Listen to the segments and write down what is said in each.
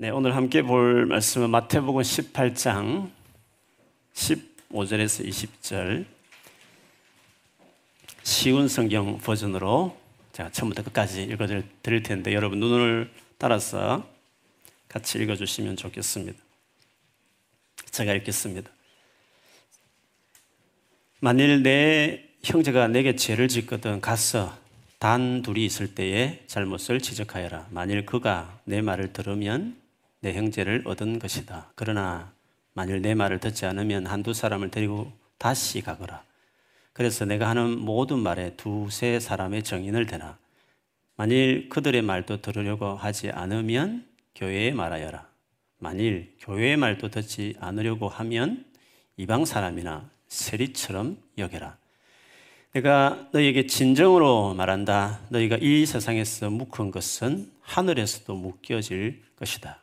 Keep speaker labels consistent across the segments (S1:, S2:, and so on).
S1: 네, 오늘 함께 볼 말씀은 마태복음 18장 15절에서 20절 쉬운 성경 버전으로 제가 처음부터 끝까지 읽어 드릴 텐데 여러분 눈을 따라서 같이 읽어 주시면 좋겠습니다. 제가 읽겠습니다. 만일 내 형제가 내게 죄를 짓거든 가서 단 둘이 있을 때에 잘못을 지적하여라. 만일 그가 내 말을 들으면 내 형제를 얻은 것이다. 그러나 만일 내 말을 듣지 않으면 한두 사람을 데리고 다시 가거라. 그래서 내가 하는 모든 말에 두세 사람의 정인을 대나. 만일 그들의 말도 들으려고 하지 않으면 교회에 말하여라. 만일 교회의 말도 듣지 않으려고 하면 이방 사람이나 세리처럼 여겨라. 내가 너희에게 진정으로 말한다. 너희가 이 세상에서 묶은 것은 하늘에서도 묶여질 것이다.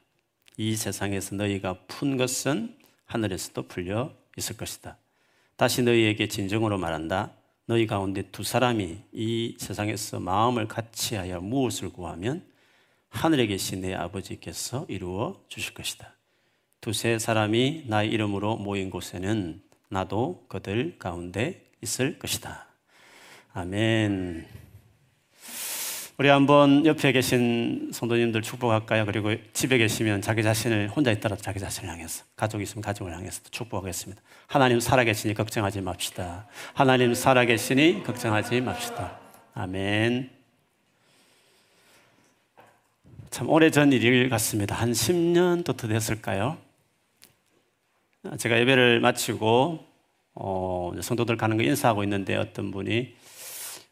S1: 이 세상에서 너희가 푼 것은 하늘에서도 풀려 있을 것이다. 다시 너희에게 진정으로 말한다. 너희 가운데 두 사람이 이 세상에서 마음을 같이 하여 무엇을 구하면 하늘에 계신 내 아버지께서 이루어 주실 것이다. 두세 사람이 나의 이름으로 모인 곳에는 나도 그들 가운데 있을 것이다. 아멘. 우리 한번 옆에 계신 성도님들 축복할까요? 그리고 집에 계시면 자기 자신을 혼자 있더라도 자기 자신을 향해서 가족 있으면 가족을 향해서 축복하겠습니다. 하나님 살아계시니 걱정하지 맙시다. 하나님 살아계시니 걱정하지 맙시다. 아멘. 참 오래전 일 같습니다. 한 10년 더 됐을까요? 제가 예배를 마치고 어, 성도들 가는 거 인사하고 있는데 어떤 분이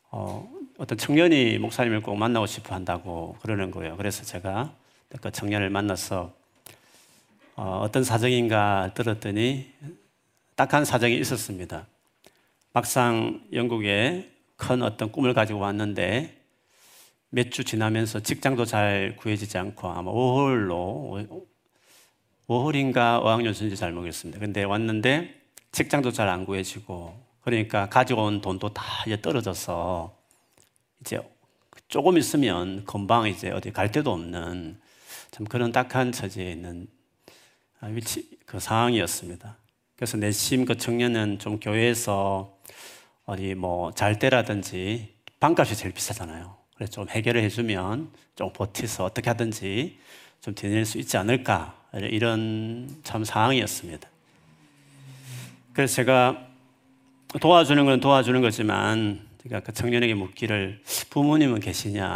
S1: 어, 어떤 청년이 목사님을 꼭 만나고 싶어 한다고 그러는 거예요. 그래서 제가 그 청년을 만나서 어, 떤 사정인가 들었더니 딱한 사정이 있었습니다. 막상 영국에 큰 어떤 꿈을 가지고 왔는데 몇 주 지나면서 직장도 잘 구해지지 않고 아마 5홀로 5홀인가 어학연수인지 잘 모르겠습니다. 근데 왔는데 직장도 잘 안 구해지고 그러니까 가져온 돈도 다 이제 떨어져서 이제 조금 있으면 금방 이제 어디 갈 데도 없는 참 그런 딱한 처지에 있는 위치 그 상황이었습니다. 그래서 내심 그 청년은 좀 교회에서 어디 뭐 잘 때라든지 반값이 제일 비싸잖아요. 그래서 좀 해결을 해주면 좀 버티서 어떻게 하든지 좀 지낼 수 있지 않을까 이런 참 상황이었습니다. 그래서 제가 도와주는 건 도와주는 거지만 제가 그 청년에게 묻기를 부모님은 계시냐?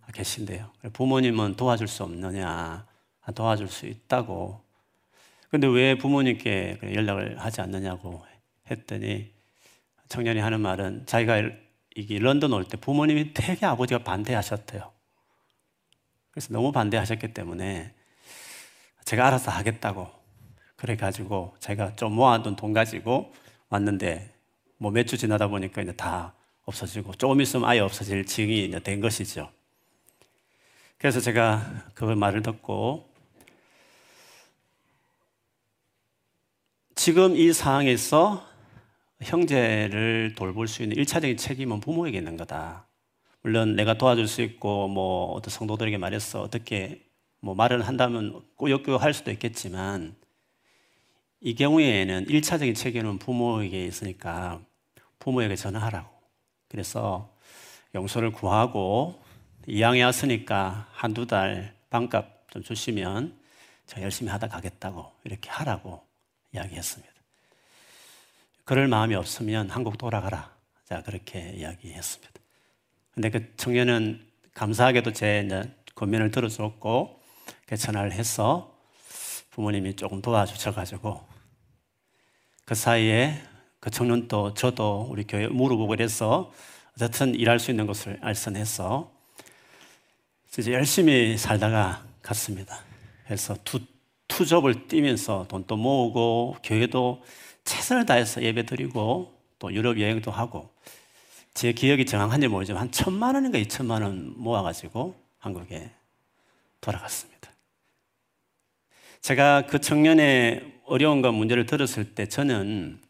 S1: 아, 계신데요. 부모님은 도와줄 수 없느냐? 아, 도와줄 수 있다고. 근데 왜 부모님께 연락을 하지 않느냐고 했더니 청년이 하는 말은 자기가 이게 런던 올 때 부모님이 되게 아버지가 반대하셨대요. 그래서 너무 반대하셨기 때문에 제가 알아서 하겠다고 그래가지고 제가 좀 모아둔 돈 가지고 왔는데 뭐 몇 주 지나다 보니까 이제 다 없어지고 조금 있으면 아예 없어질 지경이 이제 된 것이죠. 그래서 제가 그 말을 듣고 지금 이 상황에서 형제를 돌볼 수 있는 일차적인 책임은 부모에게 있는 거다. 물론 내가 도와줄 수 있고 뭐 어떤 성도들에게 말해서 어떻게 뭐 말을 한다면 꾸역꾸역 수도 있겠지만 이 경우에는 일차적인 책임은 부모에게 있으니까 부모에게 전화하라고. 그래서 용서를 구하고 이왕에 왔으니까 한두 달 반값 좀 주시면 저 열심히 하다 가겠다고 이렇게 하라고 이야기했습니다. 그럴 마음이 없으면 한국 돌아가라. 자, 그렇게 이야기했습니다. 근데 그 청년은 감사하게도 제 권면을 들어줬고 전화를 해서 부모님이 조금 도와주셔가지고 그 사이에 그 청년도 저도 우리 교회 물어보고 그래서 어쨌든 일할 수 있는 것을 알선해서 이제 열심히 살다가 갔습니다. 그래서 투, 투잡을 뛰면서 돈도 모으고 교회도 최선을 다해서 예배 드리고 또 유럽 여행도 하고 제 기억이 정확한지 모르지만 한 천만 원인가 이천만 원 모아가지고 한국에 돌아갔습니다. 제가 그 청년의 어려움과 문제를 들었을 때 저는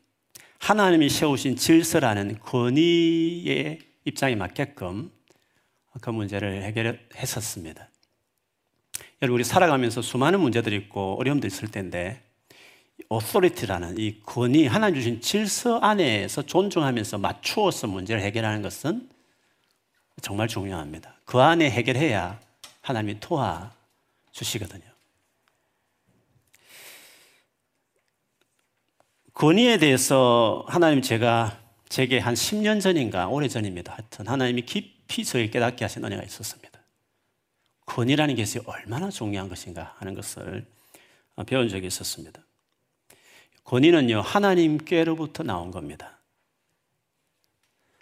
S1: 하나님이 세우신 질서라는 권위의 입장에 맞게끔 그 문제를 해결했었습니다. 여러분 우리 살아가면서 수많은 문제들이 있고 어려움도 있을 텐데 오소리티라는 이 권위 하나님 주신 질서 안에서 존중하면서 맞추어서 문제를 해결하는 것은 정말 중요합니다. 그 안에 해결해야 하나님이 도와 주시거든요. 권위에 대해서 하나님 제가 제게 한 10년 전인가 오래 전입니다. 하여튼 하나님이 깊이 저에게 깨닫게 하신 은혜가 있었습니다. 권위라는 것이 얼마나 중요한 것인가 하는 것을 배운 적이 있었습니다. 권위는요, 하나님께로부터 나온 겁니다.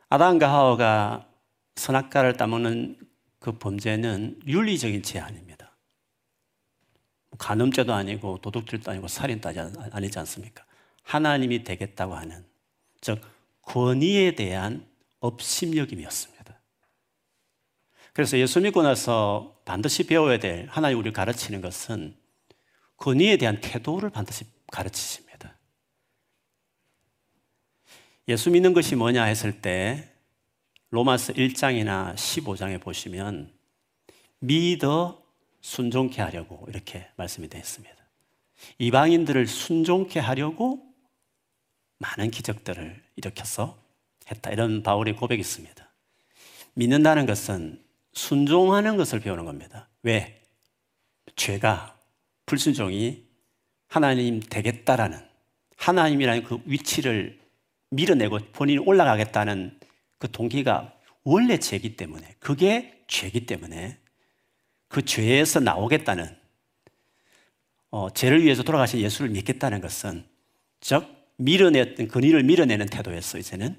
S1: 아담과 하와가 선악과를 따먹는 그 범죄는 윤리적인 제한입니다. 간음죄도 아니고 도둑질도 아니고 살인도 아니지 않습니까? 하나님이 되겠다고 하는, 즉, 권위에 대한 업심여김이었습니다. 그래서 예수 믿고 나서 반드시 배워야 될 하나님 우리를 가르치는 것은 권위에 대한 태도를 반드시 가르치십니다. 예수 믿는 것이 뭐냐 했을 때 로마서 1장이나 15장에 보시면 믿어 순종케 하려고 이렇게 말씀이 되어 있습니다. 이방인들을 순종케 하려고 많은 기적들을 일으켜서 했다. 이런 바울의 고백이 있습니다. 믿는다는 것은 순종하는 것을 배우는 겁니다. 왜? 죄가, 불순종이 하나님 되겠다라는 하나님이라는 그 위치를 밀어내고 본인이 올라가겠다는 그 동기가 원래 죄기 때문에 그게 죄기 때문에 그 죄에서 나오겠다는 어, 죄를 위해서 돌아가신 예수를 믿겠다는 것은 즉 밀어냈던 근위를 밀어내는 태도였어 이제는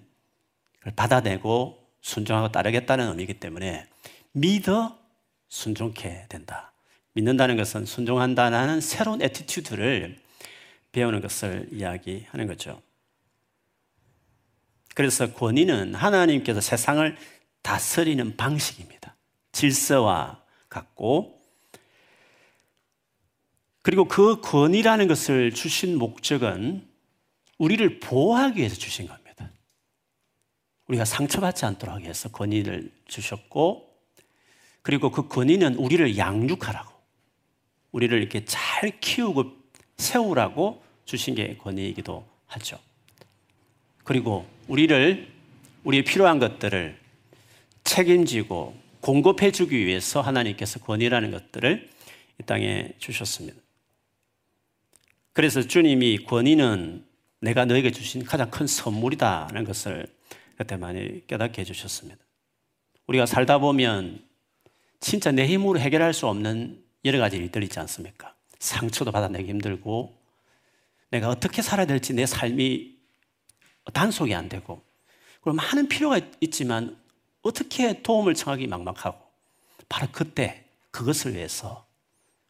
S1: 그걸 받아내고 순종하고 따르겠다는 의미이기 때문에 믿어 순종케 된다. 믿는다는 것은 순종한다는 새로운 attitude를 배우는 것을 이야기하는 거죠. 그래서 권위는 하나님께서 세상을 다스리는 방식입니다. 질서와 같고, 그리고 그 권위라는 것을 주신 목적은 우리를 보호하기 위해서 주신 겁니다. 우리가 상처받지 않도록 위해서 권위를 주셨고, 그리고 그 권위는 우리를 양육하라고, 우리를 이렇게 잘 키우고 세우라고 주신 게 권위이기도 하죠. 그리고 우리를, 우리의 필요한 것들을 책임지고 공급해 주기 위해서 하나님께서 권위라는 것들을 이 땅에 주셨습니다. 그래서 주님이 권위는 내가 너에게 주신 가장 큰 선물이다라는 것을 그때 많이 깨닫게 해주셨습니다. 우리가 살다 보면 진짜 내 힘으로 해결할 수 없는 여러 가지 일들 있지 않습니까? 상처도 받아내기 힘들고 내가 어떻게 살아야 될지 내 삶이 단속이 안 되고 그리고 많은 필요가 있지만 어떻게 도움을 청하기 막막하고 바로 그때 그것을 위해서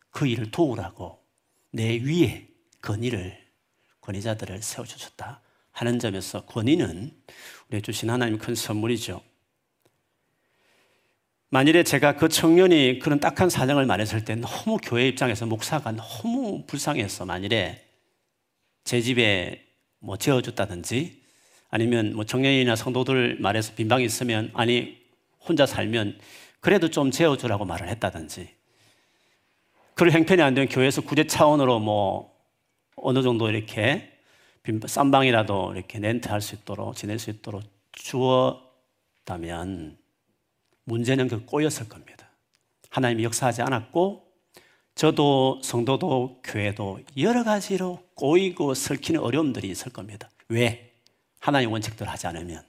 S1: 그 일을 도우라고 내 위에 권위를 권위자들을 세워주셨다 하는 점에서 권위는 우리 주신 하나님 큰 선물이죠. 만일에 제가 그 청년이 그런 딱한 사정을 말했을 때 너무 교회 입장에서 목사가 너무 불쌍해서 만일에 제 집에 뭐 재워줬다든지 아니면 뭐 청년이나 성도들 말해서 빈방이 있으면 아니 혼자 살면 그래도 좀 재워주라고 말을 했다든지 그럴 형편이 안 되면 교회에서 구제 차원으로 뭐 어느 정도 이렇게 쌈방이라도 이렇게 렌트할 수 있도록 지낼 수 있도록 주었다면 문제는 그 꼬였을 겁니다. 하나님이 역사하지 않았고 저도 성도도 교회도 여러 가지로 꼬이고 설키는 어려움들이 있을 겁니다. 왜? 하나님 원칙대로 하지 않으면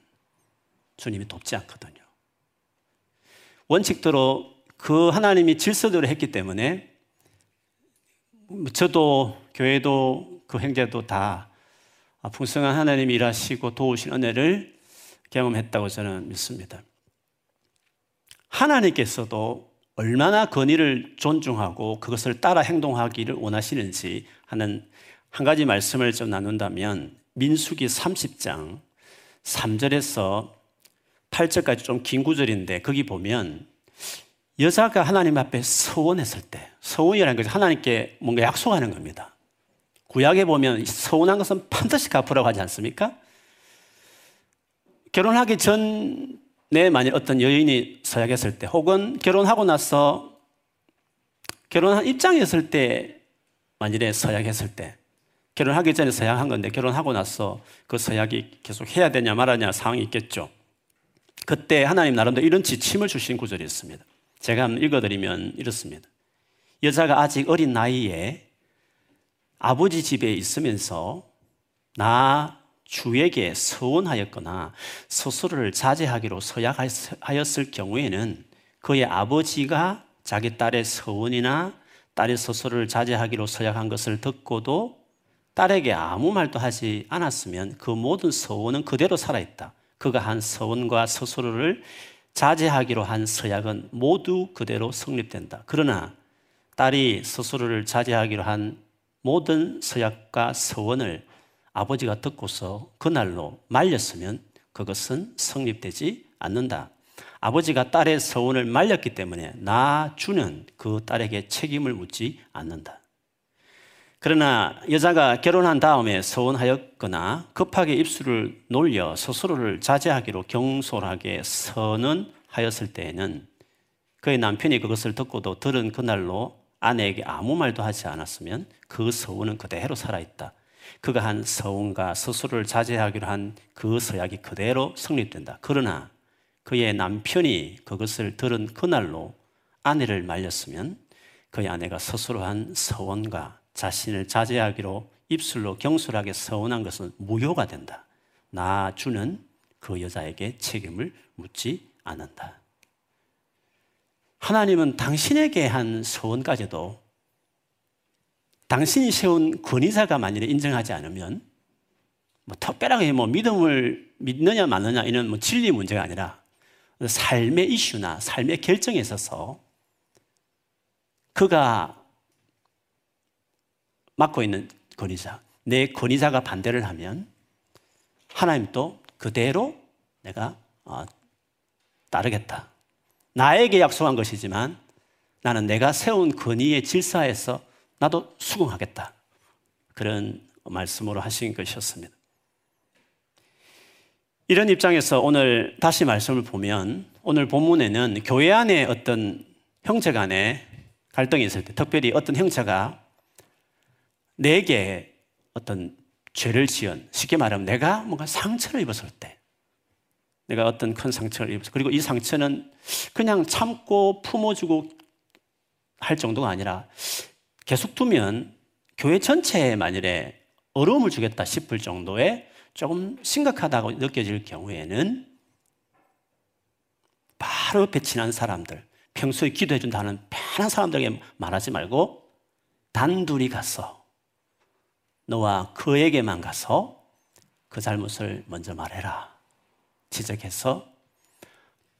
S1: 주님이 돕지 않거든요. 원칙대로 그 하나님이 질서대로 했기 때문에 저도 교회도 그 행제도 다 풍성한 하나님이 일하시고 도우신 은혜를 경험했다고 저는 믿습니다. 하나님께서도 얼마나 권위를 존중하고 그것을 따라 행동하기를 원하시는지 하는 한 가지 말씀을 좀 나눈다면 민수기 30장 3절에서 8절까지 좀 긴 구절인데 거기 보면 여자가 하나님 앞에 서원했을 때 서원이라는 것이 하나님께 뭔가 약속하는 겁니다. 구약에 보면 서원한 것은 반드시 갚으라고 하지 않습니까? 결혼하기 전내 만약 어떤 여인이 서약했을 때 혹은 결혼하고 나서 결혼한 입장이었을 때 만일에 서약했을 때 결혼하기 전에 서약한 건데 결혼하고 나서 그 서약이 계속 해야 되냐 말하냐 상황이 있겠죠. 그때 하나님 나름대로 이런 지침을 주신 구절이 있습니다. 제가 한번 읽어드리면 이렇습니다. 여자가 아직 어린 나이에 아버지 집에 있으면서 나 주에게 서원하였거나 스스로를 자제하기로 서약하였을 경우에는 그의 아버지가 자기 딸의 서원이나 딸의 스스로를 자제하기로 서약한 것을 듣고도 딸에게 아무 말도 하지 않았으면 그 모든 서원은 그대로 살아있다. 그가 한 서원과 스스로를 자제하기로 한 서약은 모두 그대로 성립된다. 그러나 딸이 스스로를 자제하기로 한 모든 서약과 서원을 아버지가 듣고서 그날로 말렸으면 그것은 성립되지 않는다. 아버지가 딸의 서원을 말렸기 때문에 나 주는 그 딸에게 책임을 묻지 않는다. 그러나 여자가 결혼한 다음에 서원하였거나 급하게 입술을 놀려 스스로를 자제하기로 경솔하게 선언하였을 때에는 그의 남편이 그것을 듣고도 들은 그날로 아내에게 아무 말도 하지 않았으면 그 서원은 그대로 살아있다. 그가 한 서원과 스스로를 자제하기로 한 그 서약이 그대로 성립된다. 그러나 그의 남편이 그것을 들은 그날로 아내를 말렸으면 그의 아내가 스스로 한 서원과 자신을 자제하기로 입술로 경솔하게 서원한 것은 무효가 된다. 나 주는 그 여자에게 책임을 묻지 않는다. 하나님은 당신에게 한 서원까지도 당신이 세운 권위자가 만일에 인정하지 않으면 뭐 특별하게 뭐 믿음을 믿느냐 마느냐 이런 뭐 진리 문제가 아니라 삶의 이슈나 삶의 결정에 있어서 그가 맡고 있는 권위자, 내 권위자가 반대를 하면 하나님도 그대로 내가 어, 따르겠다. 나에게 약속한 것이지만 나는 내가 세운 권위의 질서에서 나도 수긍하겠다. 그런 말씀으로 하신 것이었습니다. 이런 입장에서 오늘 다시 말씀을 보면 오늘 본문에는 교회 안에 어떤 형제 간에 갈등이 있을 때 특별히 어떤 형제가 내게 어떤 죄를 지은 쉽게 말하면 내가 뭔가 상처를 입었을 때 내가 어떤 큰 상처를 입었어 그리고 이 상처는 그냥 참고 품어주고 할 정도가 아니라 계속 두면 교회 전체에 만일에 어려움을 주겠다 싶을 정도의 조금 심각하다고 느껴질 경우에는 바로 옆에 친한 사람들, 평소에 기도해준다는 편한 사람들에게 말하지 말고 단둘이 가서 너와 그에게만 가서 그 잘못을 먼저 말해라. 지적해서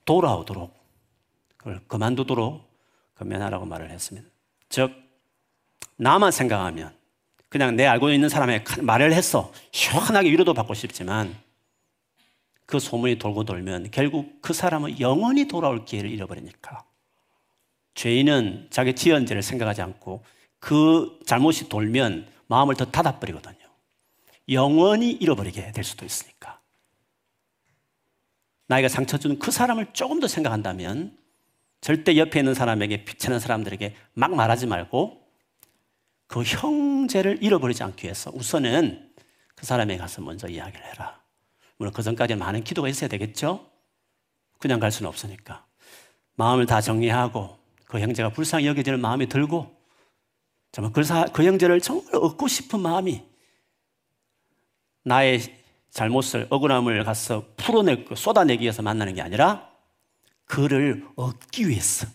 S1: 돌아오도록, 그걸 그만두도록 금면하라고 말을 했습니다. 즉, 나만 생각하면 그냥 내 알고 있는 사람의 말을 했어. 시원하게 위로도 받고 싶지만 그 소문이 돌고 돌면 결국 그 사람은 영원히 돌아올 기회를 잃어버리니까. 죄인은 자기 지은 죄를 생각하지 않고 그 잘못이 돌면 마음을 더 닫아버리거든요. 영원히 잃어버리게 될 수도 있으니까. 나이가 상처 준 그 사람을 조금 더 생각한다면 절대 옆에 있는 사람에게 피치는 사람들에게 막 말하지 말고 그 형제를 잃어버리지 않기 위해서 우선은 그 사람에 가서 먼저 이야기를 해라. 물론 그 전까지는 많은 기도가 있어야 되겠죠? 그냥 갈 수는 없으니까. 마음을 다 정리하고 그 형제가 불쌍히 여겨질 마음이 들고 정말 그, 사, 그 형제를 정말 얻고 싶은 마음이 나의 잘못을, 억울함을 가서 풀어내고 쏟아내기 위해서 만나는 게 아니라 그를 얻기 위해서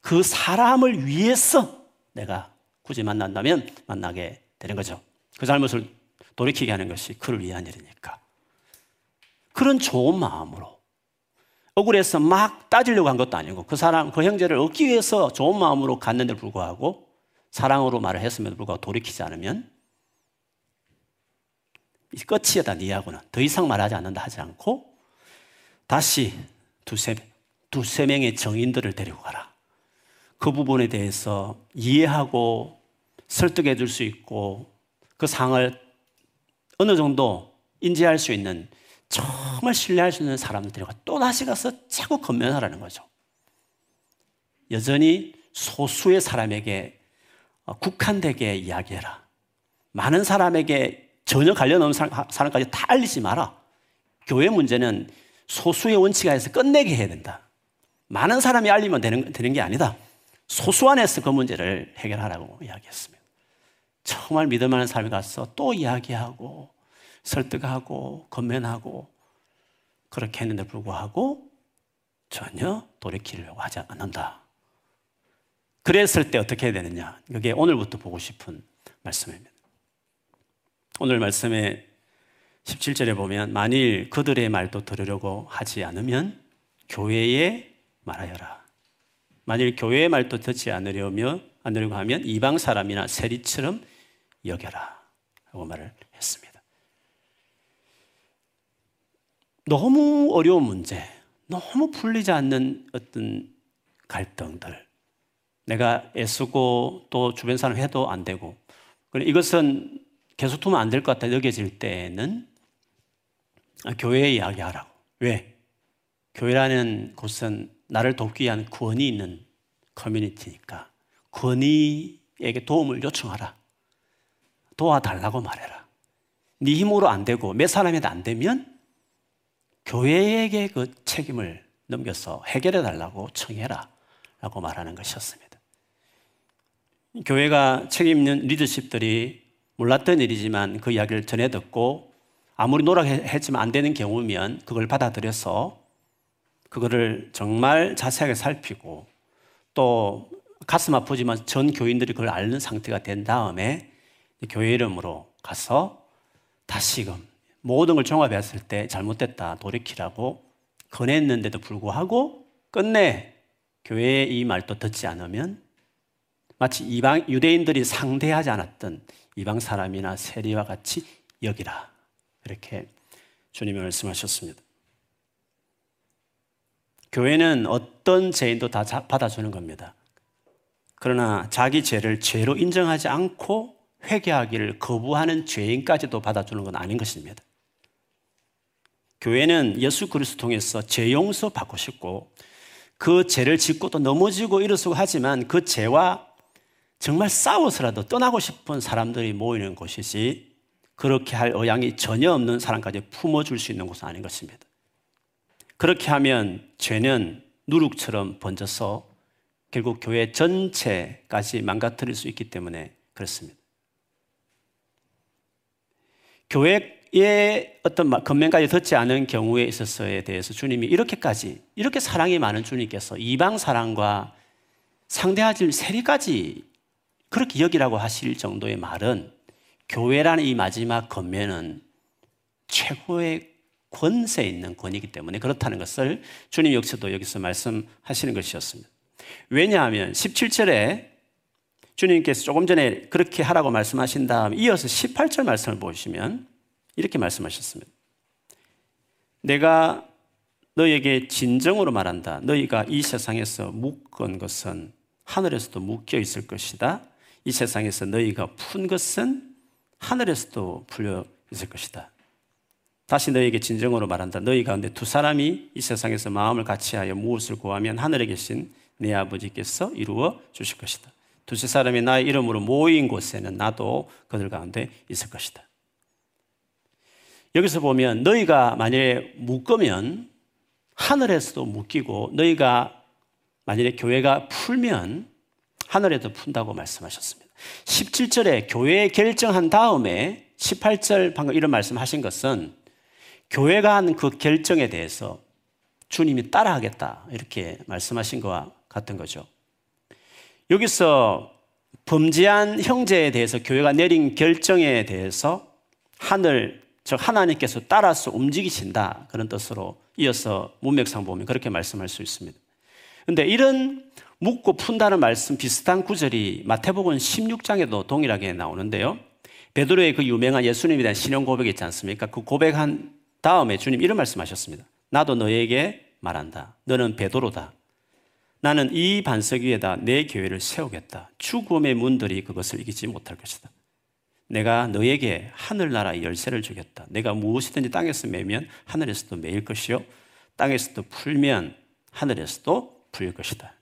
S1: 그 사람을 위해서 내가 굳이 만난다면 만나게 되는 거죠. 그 잘못을 돌이키게 하는 것이 그를 위한 일이니까. 그런 좋은 마음으로 억울해서 막 따지려고 한 것도 아니고 그 사람, 그 형제를 얻기 위해서 좋은 마음으로 갔는데 불구하고 사랑으로 말을 했음에도 불구하고 돌이키지 않으면 끝이다 니하고는 더 이상 말하지 않는다 하지 않고 다시 두세, 두세 명의 정인들을 데리고 가라. 그 부분에 대해서 이해하고 설득해 줄 수 있고 그 상을 어느 정도 인지할 수 있는 정말 신뢰할 수 있는 사람들 데려가 또 다시 가서 자꾸 건면하라는 거죠. 여전히 소수의 사람에게 어, 국한되게 이야기해라. 많은 사람에게 전혀 관련 없는 사람까지 다 알리지 마라. 교회 문제는 소수의 원칙 하에서 끝내게 해야 된다. 많은 사람이 알리면 되는, 되는 게 아니다. 소수 안에서 그 문제를 해결하라고 이야기했습니다. 정말 믿을 만한 사람이 가서 또 이야기하고 설득하고 건면하고 그렇게 했는데 불구하고 전혀 돌이키려고 하지 않는다. 그랬을 때 어떻게 해야 되느냐? 그게 오늘부터 보고 싶은 말씀입니다. 오늘 말씀에 17절에 보면 만일 그들의 말도 들으려고 하지 않으면 교회에 말하여라. 만일 교회의 말도 듣지 않으려며 않으려고 하면 이방 사람이나 세리처럼 여겨라. 하고 말을 했습니다. 너무 어려운 문제, 너무 풀리지 않는 어떤 갈등들. 내가 애쓰고 또 주변 사람 해도 안 되고. 이것은 계속 두면 안 될 것 같다 여겨질 때는 교회에 이야기하라고. 왜? 교회라는 곳은 나를 돕기 위한 권위 있는 커뮤니티니까 권위에게 도움을 요청하라. 도와달라고 말해라. 네 힘으로 안 되고 몇 사람에도 안 되면 교회에게 그 책임을 넘겨서 해결해 달라고 청해라. 라고 말하는 것이었습니다. 교회가 책임 있는 리더십들이 몰랐던 일이지만 그 이야기를 전해 듣고 아무리 노력했지만 안 되는 경우면 그걸 받아들여서 그거를 정말 자세하게 살피고 또 가슴 아프지만 전 교인들이 그걸 앓는 상태가 된 다음에 교회 이름으로 가서 다시금 모든 걸 종합했을 때 잘못됐다 돌이키라고 권했는데도 불구하고 끝내 교회의 이 말도 듣지 않으면 마치 이방 유대인들이 상대하지 않았던 이방 사람이나 세리와 같이 여기라 이렇게 주님이 말씀하셨습니다. 교회는 어떤 죄인도 다 받아주는 겁니다. 그러나 자기 죄를 죄로 인정하지 않고 회개하기를 거부하는 죄인까지도 받아주는 건 아닌 것입니다. 교회는 예수 그리스도 통해서 죄 용서 받고 싶고 그 죄를 짓고 또 넘어지고 일어서고 하지만 그 죄와 정말 싸워서라도 떠나고 싶은 사람들이 모이는 곳이지 그렇게 할 의향이 전혀 없는 사람까지 품어줄 수 있는 곳은 아닌 것입니다. 그렇게 하면 죄는 누룩처럼 번져서 결국 교회 전체까지 망가뜨릴 수 있기 때문에 그렇습니다. 교회 의 어떤 건면까지 듣지 않은 경우에 있어서에 대해서 주님이 이렇게까지, 이렇게 사랑이 많은 주님께서 이방 사랑과 상대하지 세리까지 그렇게 여기라고 하실 정도의 말은 교회라는 이 마지막 건면은 최고의 권세 있는 권이기 때문에 그렇다는 것을 주님 역시도 여기서 말씀하시는 것이었습니다. 왜냐하면 17절에 주님께서 조금 전에 그렇게 하라고 말씀하신 다음 이어서 18절 말씀을 보시면 이렇게 말씀하셨습니다. 내가 너에게 진정으로 말한다. 너희가 이 세상에서 묶은 것은 하늘에서도 묶여 있을 것이다. 이 세상에서 너희가 푼 것은 하늘에서도 풀려 있을 것이다. 다시 너에게 진정으로 말한다. 너희 가운데 두 사람이 이 세상에서 마음을 같이하여 무엇을 구하면 하늘에 계신 내 아버지께서 이루어 주실 것이다. 두세 사람이 나의 이름으로 모인 곳에는 나도 그들 가운데 있을 것이다. 여기서 보면 너희가 만약에 묶으면 하늘에서도 묶이고 너희가 만약에 교회가 풀면 하늘에도 푼다고 말씀하셨습니다. 17절에 교회 결정한 다음에 18절 방금 이런 말씀하신 것은 교회가 한 그 결정에 대해서 주님이 따라하겠다 이렇게 말씀하신 것과 같은 거죠. 여기서 범죄한 형제에 대해서 교회가 내린 결정에 대해서 하늘 즉 하나님께서 따라서 움직이신다 그런 뜻으로 이어서 문맥상 보면 그렇게 말씀할 수 있습니다. 그런데 이런 묻고 푼다는 말씀 비슷한 구절이 마태복음 16장에도 동일하게 나오는데요. 베드로의 그 유명한 예수님에 대한 신용 고백이 있지 않습니까? 그 고백한 다음에 주님 이런 말씀하셨습니다. 나도 너에게 말한다. 너는 베드로다. 나는 이 반석 위에다 내 교회를 세우겠다. 죽음의 문들이 그것을 이기지 못할 것이다. 내가 너에게 하늘나라의 열쇠를 주겠다. 내가 무엇이든지 땅에서 매면 하늘에서도 매일 것이요. 땅에서도 풀면 하늘에서도 풀릴 것이다.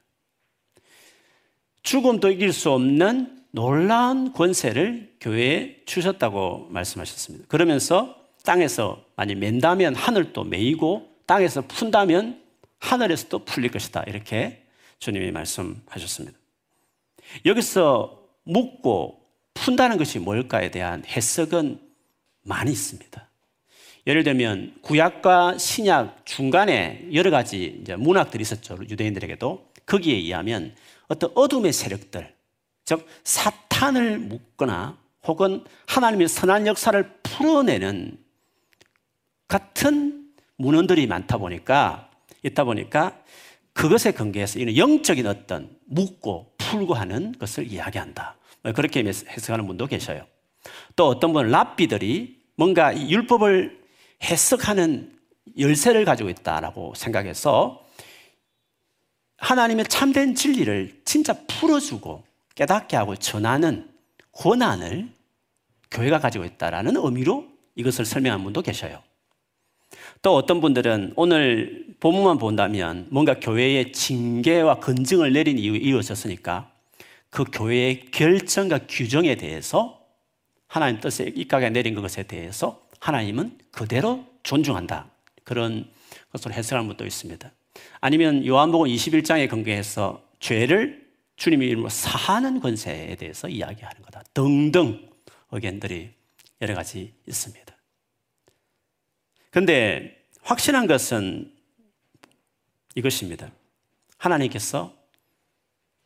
S1: 죽음도 이길 수 없는 놀라운 권세를 교회에 주셨다고 말씀하셨습니다. 그러면서 땅에서 만약 맨다면 하늘도 메이고 땅에서 푼다면 하늘에서도 풀릴 것이다. 이렇게 주님이 말씀하셨습니다. 여기서 묻고 푼다는 것이 뭘까에 대한 해석은 많이 있습니다. 예를 들면 구약과 신약 중간에 여러 가지 문학들이 있었죠. 유대인들에게도 거기에 의하면 어떤 어둠의 세력들, 즉 사탄을 묶거나 혹은 하나님의 선한 역사를 풀어내는 같은 문헌들이 많다 보니까 있다 보니까 그것에 근거해서 이는 영적인 어떤 묶고 풀고 하는 것을 이야기한다. 뭐 그렇게 해석하는 분도 계셔요. 또 어떤 분은 랍비들이 뭔가 율법을 해석하는 열쇠를 가지고 있다라고 생각해서 하나님의 참된 진리를 진짜 풀어주고 깨닫게 하고 전하는 권한을 교회가 가지고 있다라는 의미로 이것을 설명한 분도 계셔요. 또 어떤 분들은 오늘 본문만 본다면 뭔가 교회의 징계와 건증을 내린 이유에 이루어졌으니까 그 교회의 결정과 규정에 대해서 하나님 뜻에 입각에 내린 것에 대해서 하나님은 그대로 존중한다. 그런 것으로 해석하는 분도 있습니다. 아니면 요한복음 21장에 근거해서 죄를 주님의 이름으로 사하는 권세에 대해서 이야기하는 거다. 등등 의견들이 여러 가지 있습니다. 그런데 확실한 것은 이것입니다. 하나님께서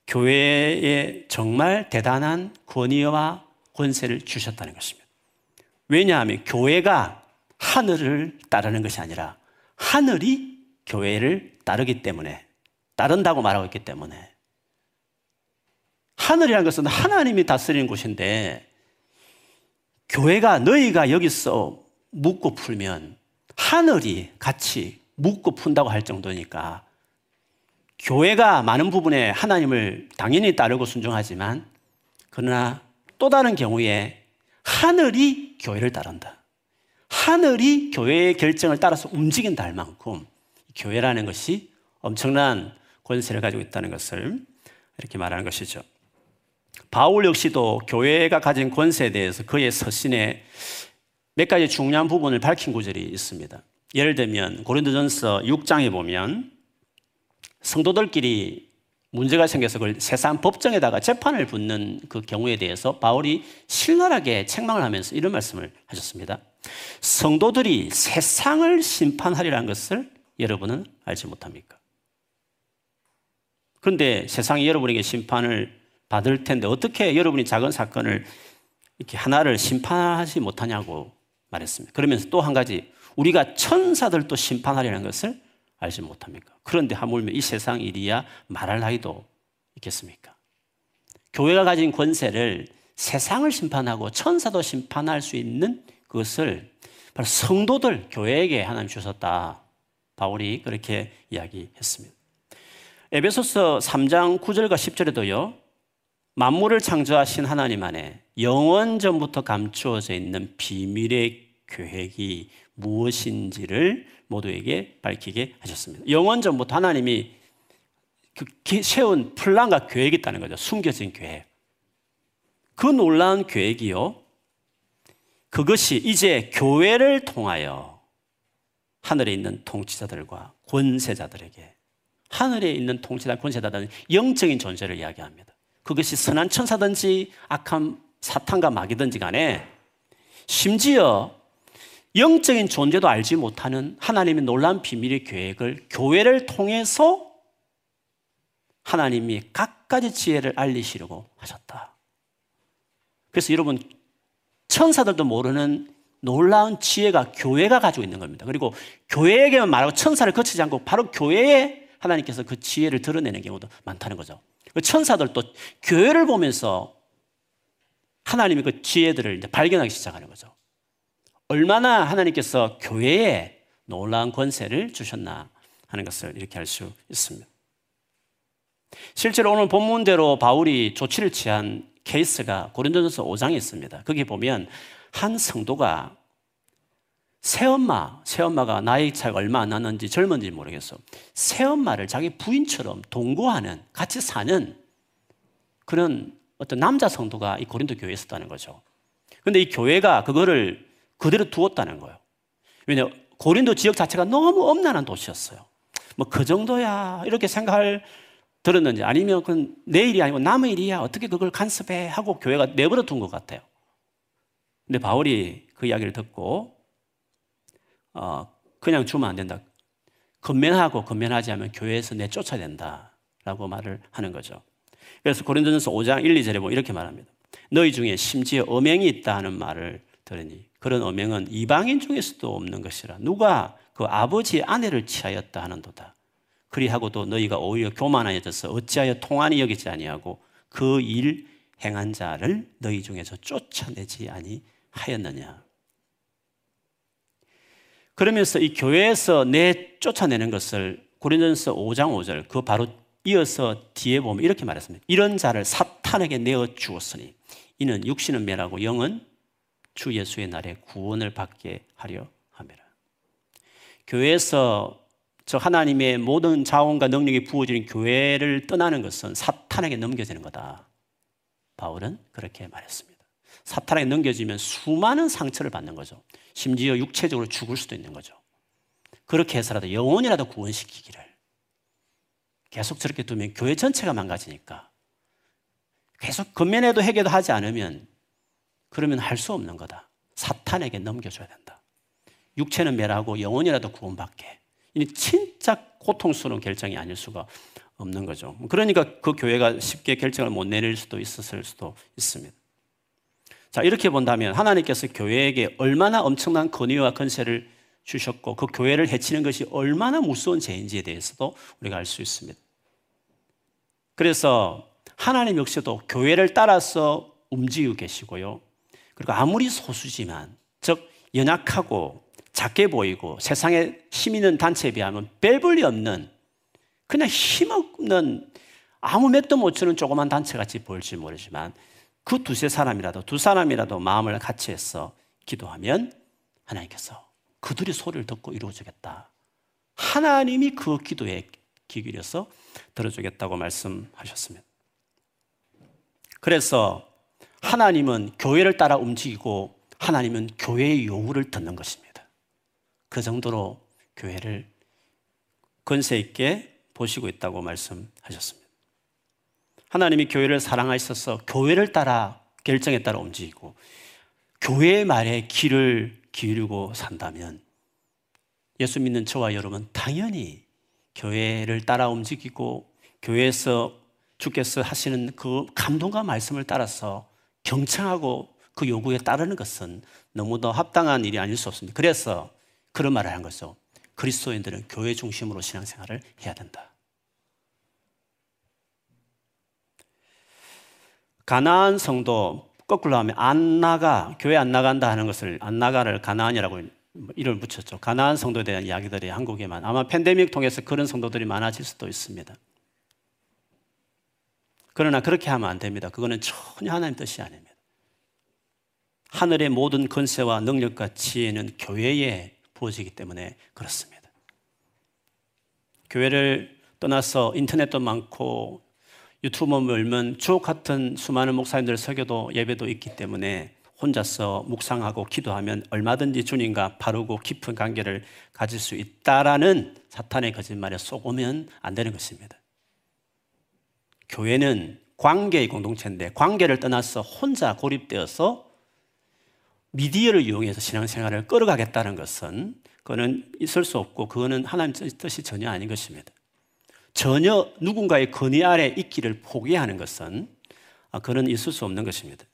S1: 교회에 정말 대단한 권위와 권세를 주셨다는 것입니다. 왜냐하면 교회가 하늘을 따르는 것이 아니라 하늘이 교회를 따르기 때문에 따른다고 말하고 있기 때문에 하늘이라는 것은 하나님이 다스리는 곳인데 교회가 너희가 여기서 묻고 풀면 하늘이 같이 묻고 푼다고 할 정도니까 교회가 많은 부분에 하나님을 당연히 따르고 순종하지만 그러나 또 다른 경우에 하늘이 교회를 따른다. 하늘이 교회의 결정을 따라서 움직인다 할 만큼 교회라는 것이 엄청난 권세를 가지고 있다는 것을 이렇게 말하는 것이죠. 바울 역시도 교회가 가진 권세에 대해서 그의 서신에 몇 가지 중요한 부분을 밝힌 구절이 있습니다. 예를 들면 고린도전서 6장에 보면 성도들끼리 문제가 생겨서 그걸 세상 법정에다가 재판을 붙는 그 경우에 대해서 바울이 신랄하게 책망을 하면서 이런 말씀을 하셨습니다. 성도들이 세상을 심판하리라는 것을 여러분은 알지 못합니까? 그런데 세상이 여러분에게 심판을 받을 텐데 어떻게 여러분이 작은 사건을 이렇게 하나를 심판하지 못하냐고 말했습니다. 그러면서 또 한 가지 우리가 천사들도 심판하리라는 것을 알지 못합니까? 그런데 하물며 이 세상 일이야 말할 나이도 있겠습니까? 교회가 가진 권세를 세상을 심판하고 천사도 심판할 수 있는 그것을 바로 성도들 교회에게 하나님 주셨다. 바울이 그렇게 이야기했습니다. 에베소서 3장 9절과 10절에도요. 만물을 창조하신 하나님 안에 영원 전부터 감추어져 있는 비밀의 계획이 무엇인지를 모두에게 밝히게 하셨습니다. 영원 전부터 하나님이 그 세운 플란과 계획이 있다는 거죠. 숨겨진 계획. 그 놀라운 계획이요. 그것이 이제 교회를 통하여 하늘에 있는 통치자들과 권세자들에게 하늘에 있는 통치자, 권세자들은 영적인 존재를 이야기합니다. 그것이 선한 천사든지 악한 사탄과 마귀든지 간에 심지어 영적인 존재도 알지 못하는 하나님의 놀라운 비밀의 계획을 교회를 통해서 하나님이 각가지 지혜를 알리시려고 하셨다. 그래서 여러분, 천사들도 모르는 놀라운 지혜가 교회가 가지고 있는 겁니다. 그리고 교회에게만 말하고 천사를 거치지 않고 바로 교회에 하나님께서 그 지혜를 드러내는 경우도 많다는 거죠. 그 천사들도 교회를 보면서 하나님의 그 지혜들을 발견하기 시작하는 거죠. 얼마나 하나님께서 교회에 놀라운 권세를 주셨나 하는 것을 이렇게 알 수 있습니다. 실제로 오늘 본문대로 바울이 조치를 취한 케이스가 고린도전서 5장에 있습니다. 거기 보면 한 성도가 새엄마, 새엄마가 나이 차가 얼마 안 나는지 젊은지 모르겠어. 새엄마를 자기 부인처럼 동거하는, 같이 사는 그런 어떤 남자 성도가 이 고린도 교회에 있었다는 거죠. 근데 이 교회가 그거를 그대로 두었다는 거예요. 왜냐 고린도 지역 자체가 너무 엄난한 도시였어요. 뭐 그 정도야 이렇게 생각할 들었는지 아니면 그건 내 일이 아니고 남의 일이야 어떻게 그걸 간섭해 하고 교회가 내버려 둔 것 같아요. 근데 바울이 그 이야기를 듣고 어, 그냥 주면 안 된다. 건면하고 건면하지 않으면 교회에서 내 쫓아야 된다라고 말을 하는 거죠. 그래서 고린도전서 5장 1, 2절에 보면 이렇게 말합니다. 너희 중에 심지어 엄행이 있다 하는 말을 들으니 그런 엄행은 이방인 중에서도 없는 것이라 누가 그 아버지의 아내를 취하였다 하는도다. 그리하고도 너희가 오히려 교만하여져서 어찌하여 통한이 여기지 아니하고 그 일 행한 자를 너희 중에서 쫓아내지 아니하였느냐. 그러면서 이 교회에서 내 쫓아내는 것을 고린도전서 5장 5절 그 바로 이어서 뒤에 보면 이렇게 말했습니다. 이런 자를 사탄에게 내어 주었으니 이는 육신은 매라고 영은 주 예수의 날에 구원을 받게 하려 함이라. 교회에서 저 하나님의 모든 자원과 능력이 부어지는 교회를 떠나는 것은 사탄에게 넘겨지는 거다. 바울은 그렇게 말했습니다. 사탄에게 넘겨지면 수많은 상처를 받는 거죠. 심지어 육체적으로 죽을 수도 있는 거죠. 그렇게 해서라도 영혼이라도 구원시키기를. 계속 저렇게 두면 교회 전체가 망가지니까. 계속 건면해도 해결도 하지 않으면 그러면 할 수 없는 거다. 사탄에게 넘겨줘야 된다. 육체는 멸하고 영혼이라도 구원받게. 이 진짜 고통스러운 결정이 아닐 수가 없는 거죠. 그러니까 그 교회가 쉽게 결정을 못 내릴 수도 있었을 수도 있습니다. 자, 이렇게 본다면 하나님께서 교회에게 얼마나 엄청난 권위와 건세를 주셨고 그 교회를 해치는 것이 얼마나 무서운 죄인지에 대해서도 우리가 알 수 있습니다. 그래서 하나님 역시도 교회를 따라서 움직이고 계시고요. 그리고 아무리 소수지만, 즉, 연약하고 작게 보이고 세상에 힘 있는 단체에 비하면 뺄볼이 없는 그냥 힘없는 아무 맥도 못 추는 조그만 단체 같이 보일지 모르지만 그 두세 사람이라도 두 사람이라도 마음을 같이 해서 기도하면 하나님께서 그들의 소리를 듣고 이루어주겠다. 하나님이 그 기도에 기울여서 들어주겠다고 말씀하셨습니다. 그래서 하나님은 교회를 따라 움직이고 하나님은 교회의 요구를 듣는 것입니다. 그 정도로 교회를 권세 있게 보시고 있다고 말씀하셨습니다. 하나님이 교회를 사랑하셔서 교회를 따라 결정에 따라 움직이고 교회의 말에 귀를 기울이고 산다면 예수 믿는 저와 여러분 당연히 교회를 따라 움직이고 교회에서 주께서 하시는 그 감동과 말씀을 따라서 경청하고 그 요구에 따르는 것은 너무도 합당한 일이 아닐 수 없습니다. 그래서 그런 말을 한 거죠. 그리스도인들은 교회 중심으로 신앙생활을 해야 된다. 가나안 성도 거꾸로 하면 안 나가 교회 안 나간다 하는 것을 안 나가를 가나안이라고 이름을 붙였죠. 가나안 성도에 대한 이야기들이 한국에만 아마 팬데믹 통해서 그런 성도들이 많아질 수도 있습니다. 그러나 그렇게 하면 안 됩니다. 그거는 전혀 하나님 뜻이 아닙니다. 하늘의 모든 건세와 능력과 지혜는 교회에 부어지기 때문에 그렇습니다. 교회를 떠나서 인터넷도 많고 유튜브 열면 주옥 같은 수많은 목사님들 설교도 예배도 있기 때문에 혼자서 묵상하고 기도하면 얼마든지 주님과 바르고 깊은 관계를 가질 수 있다라는 사탄의 거짓말에 속으면 안 되는 것입니다. 교회는 관계의 공동체인데 관계를 떠나서 혼자 고립되어서 미디어를 이용해서 신앙생활을 끌어가겠다는 것은 그거는 있을 수 없고 그거는 하나님 뜻이 전혀 아닌 것입니다. 전혀 누군가의 건의 아래 있기를 포기하는 것은 아, 그는 있을 수 없는 것입니다.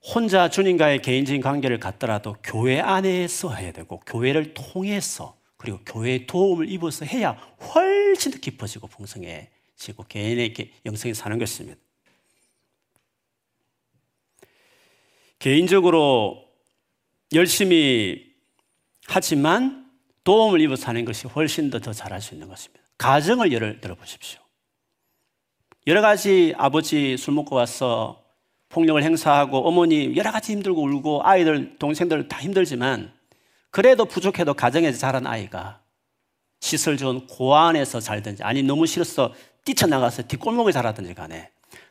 S1: 혼자 주님과의 개인적인 관계를 갖더라도 교회 안에서 해야 되고 교회를 통해서 그리고 교회의 도움을 입어서 해야 훨씬 더 깊어지고 풍성해지 고 개인의 영성이 사는 것입니다. 개인적으로 열심히 하지만 도움을 입어 사는 것이 훨씬 더 더 잘할 수 있는 것입니다. 가정을 예를 들어 보십시오. 여러 가지 아버지 술 먹고 와서 폭력을 행사하고 어머니 여러 가지 힘들고 울고 아이들 동생들 다 힘들지만 그래도 부족해도 가정에서 자란 아이가 시설 좋은 고안에서 살든지 아니 너무 싫어서 뛰쳐나가서 뒷골목을 자라든지 간에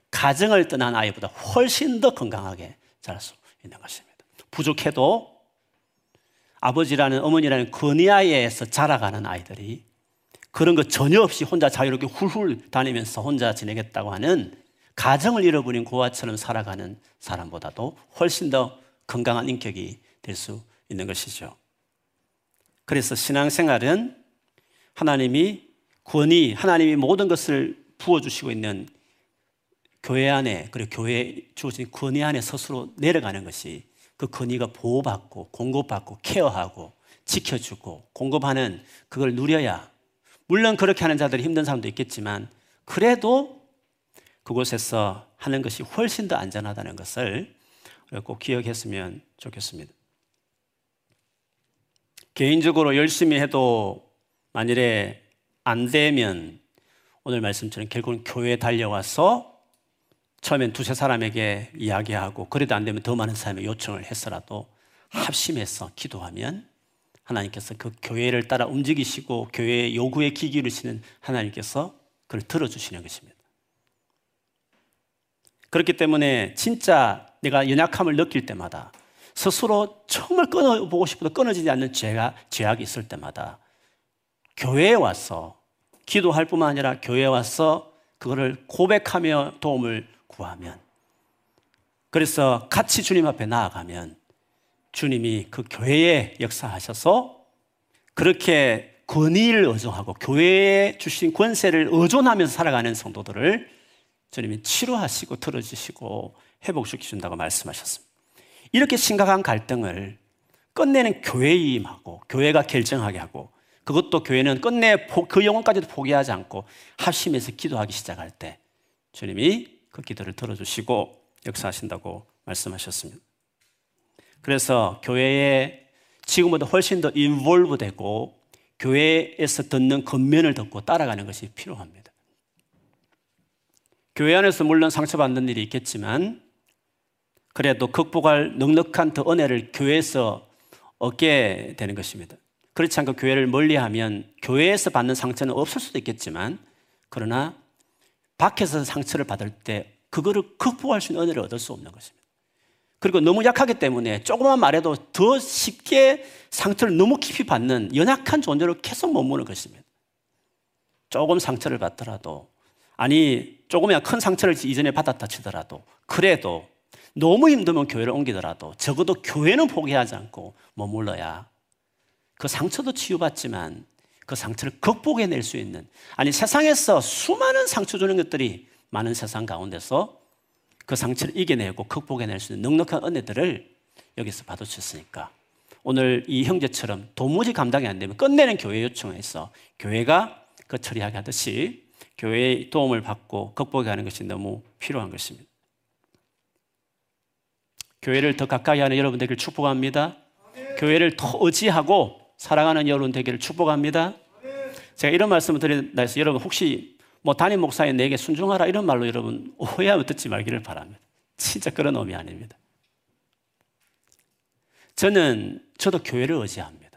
S1: 가정을 떠난 아이보다 훨씬 더 건강하게 자랄 수 있는 것입니다. 부족해도 아버지라는 어머니라는 건의하에서 자라가는 아이들이 그런 거 전혀 없이 혼자 자유롭게 훌훌 다니면서 혼자 지내겠다고 하는 가정을 잃어버린 고아처럼 살아가는 사람보다도 훨씬 더 건강한 인격이 될 수 있는 것이죠. 그래서 신앙생활은 하나님이 권위, 하나님이 모든 것을 부어주시고 있는 교회 안에, 그리고 교회에 주어진 권위 안에 스스로 내려가는 것이 그 권위가 보호받고, 공급받고, 케어하고, 지켜주고, 공급하는 그걸 누려야, 물론 그렇게 하는 자들이 힘든 사람도 있겠지만, 그래도 그곳에서 하는 것이 훨씬 더 안전하다는 것을 꼭 기억했으면 좋겠습니다. 개인적으로 열심히 해도 만일에 안 되면 오늘 말씀처럼 결국은 교회에 달려와서 처음엔 두세 사람에게 이야기하고 그래도 안 되면 더 많은 사람의 요청을 해서라도 합심해서 기도하면 하나님께서 그 교회를 따라 움직이시고 교회의 요구에 귀 기울이시는 하나님께서 그걸 들어주시는 것입니다. 그렇기 때문에 진짜 내가 연약함을 느낄 때마다 스스로 정말 끊어보고 싶어도 끊어지지 않는 죄가, 죄악이 있을 때마다 교회에 와서 기도할 뿐만 아니라 교회에 와서 그거를 고백하며 도움을 구하면 그래서 같이 주님 앞에 나아가면 주님이 그 교회에 역사하셔서 그렇게 권위를 의존하고 교회에 주신 권세를 의존하면서 살아가는 성도들을 주님이 치료하시고 들어주시고 회복시켜준다고 말씀하셨습니다. 이렇게 심각한 갈등을 끝내는 교회에 임하고 교회가 결정하게 하고 그것도 교회는 끝내 그 영혼까지도 포기하지 않고 합심해서 기도하기 시작할 때 주님이 그 기도를 들어주시고 역사하신다고 말씀하셨습니다. 그래서 교회에 지금보다 훨씬 더 인볼브 되고 교회에서 듣는 겉면을 듣고 따라가는 것이 필요합니다. 교회 안에서 물론 상처받는 일이 있겠지만 그래도 극복할 넉넉한 더 은혜를 교회에서 얻게 되는 것입니다. 그렇지 않고 교회를 멀리하면 교회에서 받는 상처는 없을 수도 있겠지만 그러나 밖에서 상처를 받을 때 그거를 극복할 수 있는 은혜를 얻을 수 없는 것입니다. 그리고 너무 약하기 때문에 조금만 말해도 더 쉽게 상처를 너무 깊이 받는 연약한 존재로 계속 머무는 것입니다. 조금 상처를 받더라도 아니 조금이나 큰 상처를 이전에 받았다 치더라도 그래도 너무 힘들면 교회를 옮기더라도 적어도 교회는 포기하지 않고 머물러야 그 상처도 치유받지만 그 상처를 극복해낼 수 있는 아니 세상에서 수많은 상처 주는 것들이 많은 세상 가운데서 그 상처를 이겨내고 극복해낼 수 있는 넉넉한 은혜들을 여기서 받아주셨으니까 오늘 이 형제처럼 도무지 감당이 안 되면 끝내는 교회 요청에서 교회가 그 처리하게 하듯이 교회의 도움을 받고 극복하는 것이 너무 필요한 것입니다. 교회를 더 가까이 하는 여러분 되기를 축복합니다. 교회를 더 의지하고 사랑하는 여러분 되기를 축복합니다. 제가 이런 말씀을 드린다 해서 여러분 혹시 뭐 담임 목사인 내게 순종하라 이런 말로 여러분 오해하면 듣지 말기를 바랍니다. 진짜 그런 의미 아닙니다. 저는 저도 교회를 의지합니다.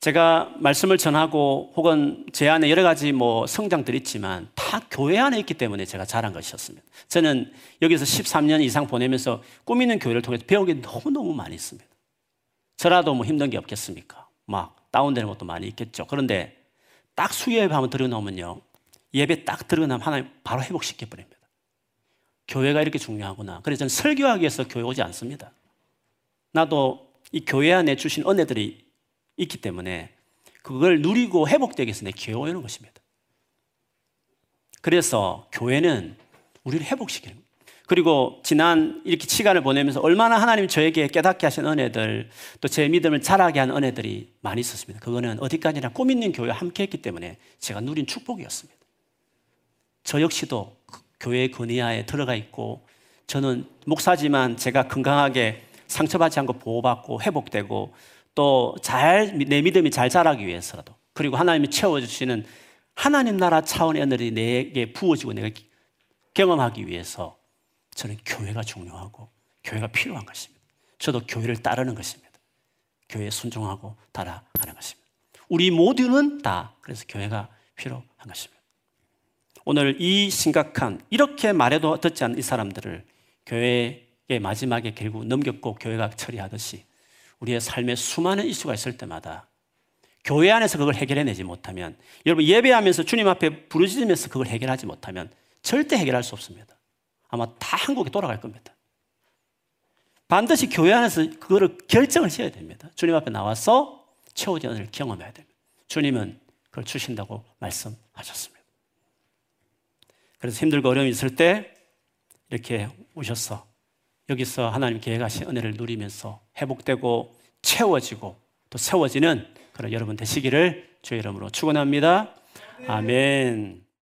S1: 제가 말씀을 전하고 혹은 제 안에 여러 가지 뭐 성장들이 있지만 다 교회 안에 있기 때문에 제가 자란 것이었습니다. 저는 여기서 13년 이상 보내면서 꾸미는 교회를 통해서 배우기 너무너무 많이 있습니다. 저라도 뭐 힘든 게 없겠습니까? 막 다운되는 것도 많이 있겠죠. 그런데 딱 수예배 한번 들어놓으면요. 예배 딱 들어나면 하나님 바로 회복시켜버립니다. 교회가 이렇게 중요하구나. 그래서 저는 설교하기 위해서 교회 오지 않습니다. 나도 이 교회 안에 주신 은혜들이 있기 때문에 그걸 누리고 회복되기 위해서 내 교회 오는 것입니다. 그래서 교회는 우리를 회복시키는 거예요. 그리고 지난 이렇게 시간을 보내면서 얼마나 하나님 저에게 깨닫게 하신 은혜들 또 제 믿음을 자라게 한 은혜들이 많이 있었습니다. 그거는 어디까지나 꿈 있는 교회와 함께 했기 때문에 제가 누린 축복이었습니다. 저 역시도 그 교회 근위하에 들어가 있고 저는 목사지만 제가 건강하게 상처받지 않고 보호받고 회복되고 또 잘 내 믿음이 잘 자라기 위해서라도 그리고 하나님이 채워주시는 하나님 나라 차원의 은혜이 내게 부어지고 내가 경험하기 위해서 저는 교회가 중요하고 교회가 필요한 것입니다. 저도 교회를 따르는 것입니다. 교회에 순종하고 따라가는 것입니다. 우리 모두는 다 그래서 교회가 필요한 것입니다. 오늘 이 심각한 이렇게 말해도 듣지 않는 이 사람들을 교회의 마지막에 결국 넘겼고 교회가 처리하듯이 우리의 삶에 수많은 이슈가 있을 때마다 교회 안에서 그걸 해결해내지 못하면 여러분 예배하면서 주님 앞에 부르짖으면서 그걸 해결하지 못하면 절대 해결할 수 없습니다. 아마 다 한국에 돌아갈 겁니다. 반드시 교회 안에서 그거를 결정을 해야 됩니다. 주님 앞에 나와서 은혜를 경험해야 됩니다. 주님은 그걸 주신다고 말씀하셨습니다. 그래서 힘들고 어려움이 있을 때 이렇게 오셔서 여기서 하나님 계획하신 은혜를 누리면서 회복되고 채워지고 또 세워지는 그런 여러분 되시기를 주의 이름으로 축원합니다. 아멘.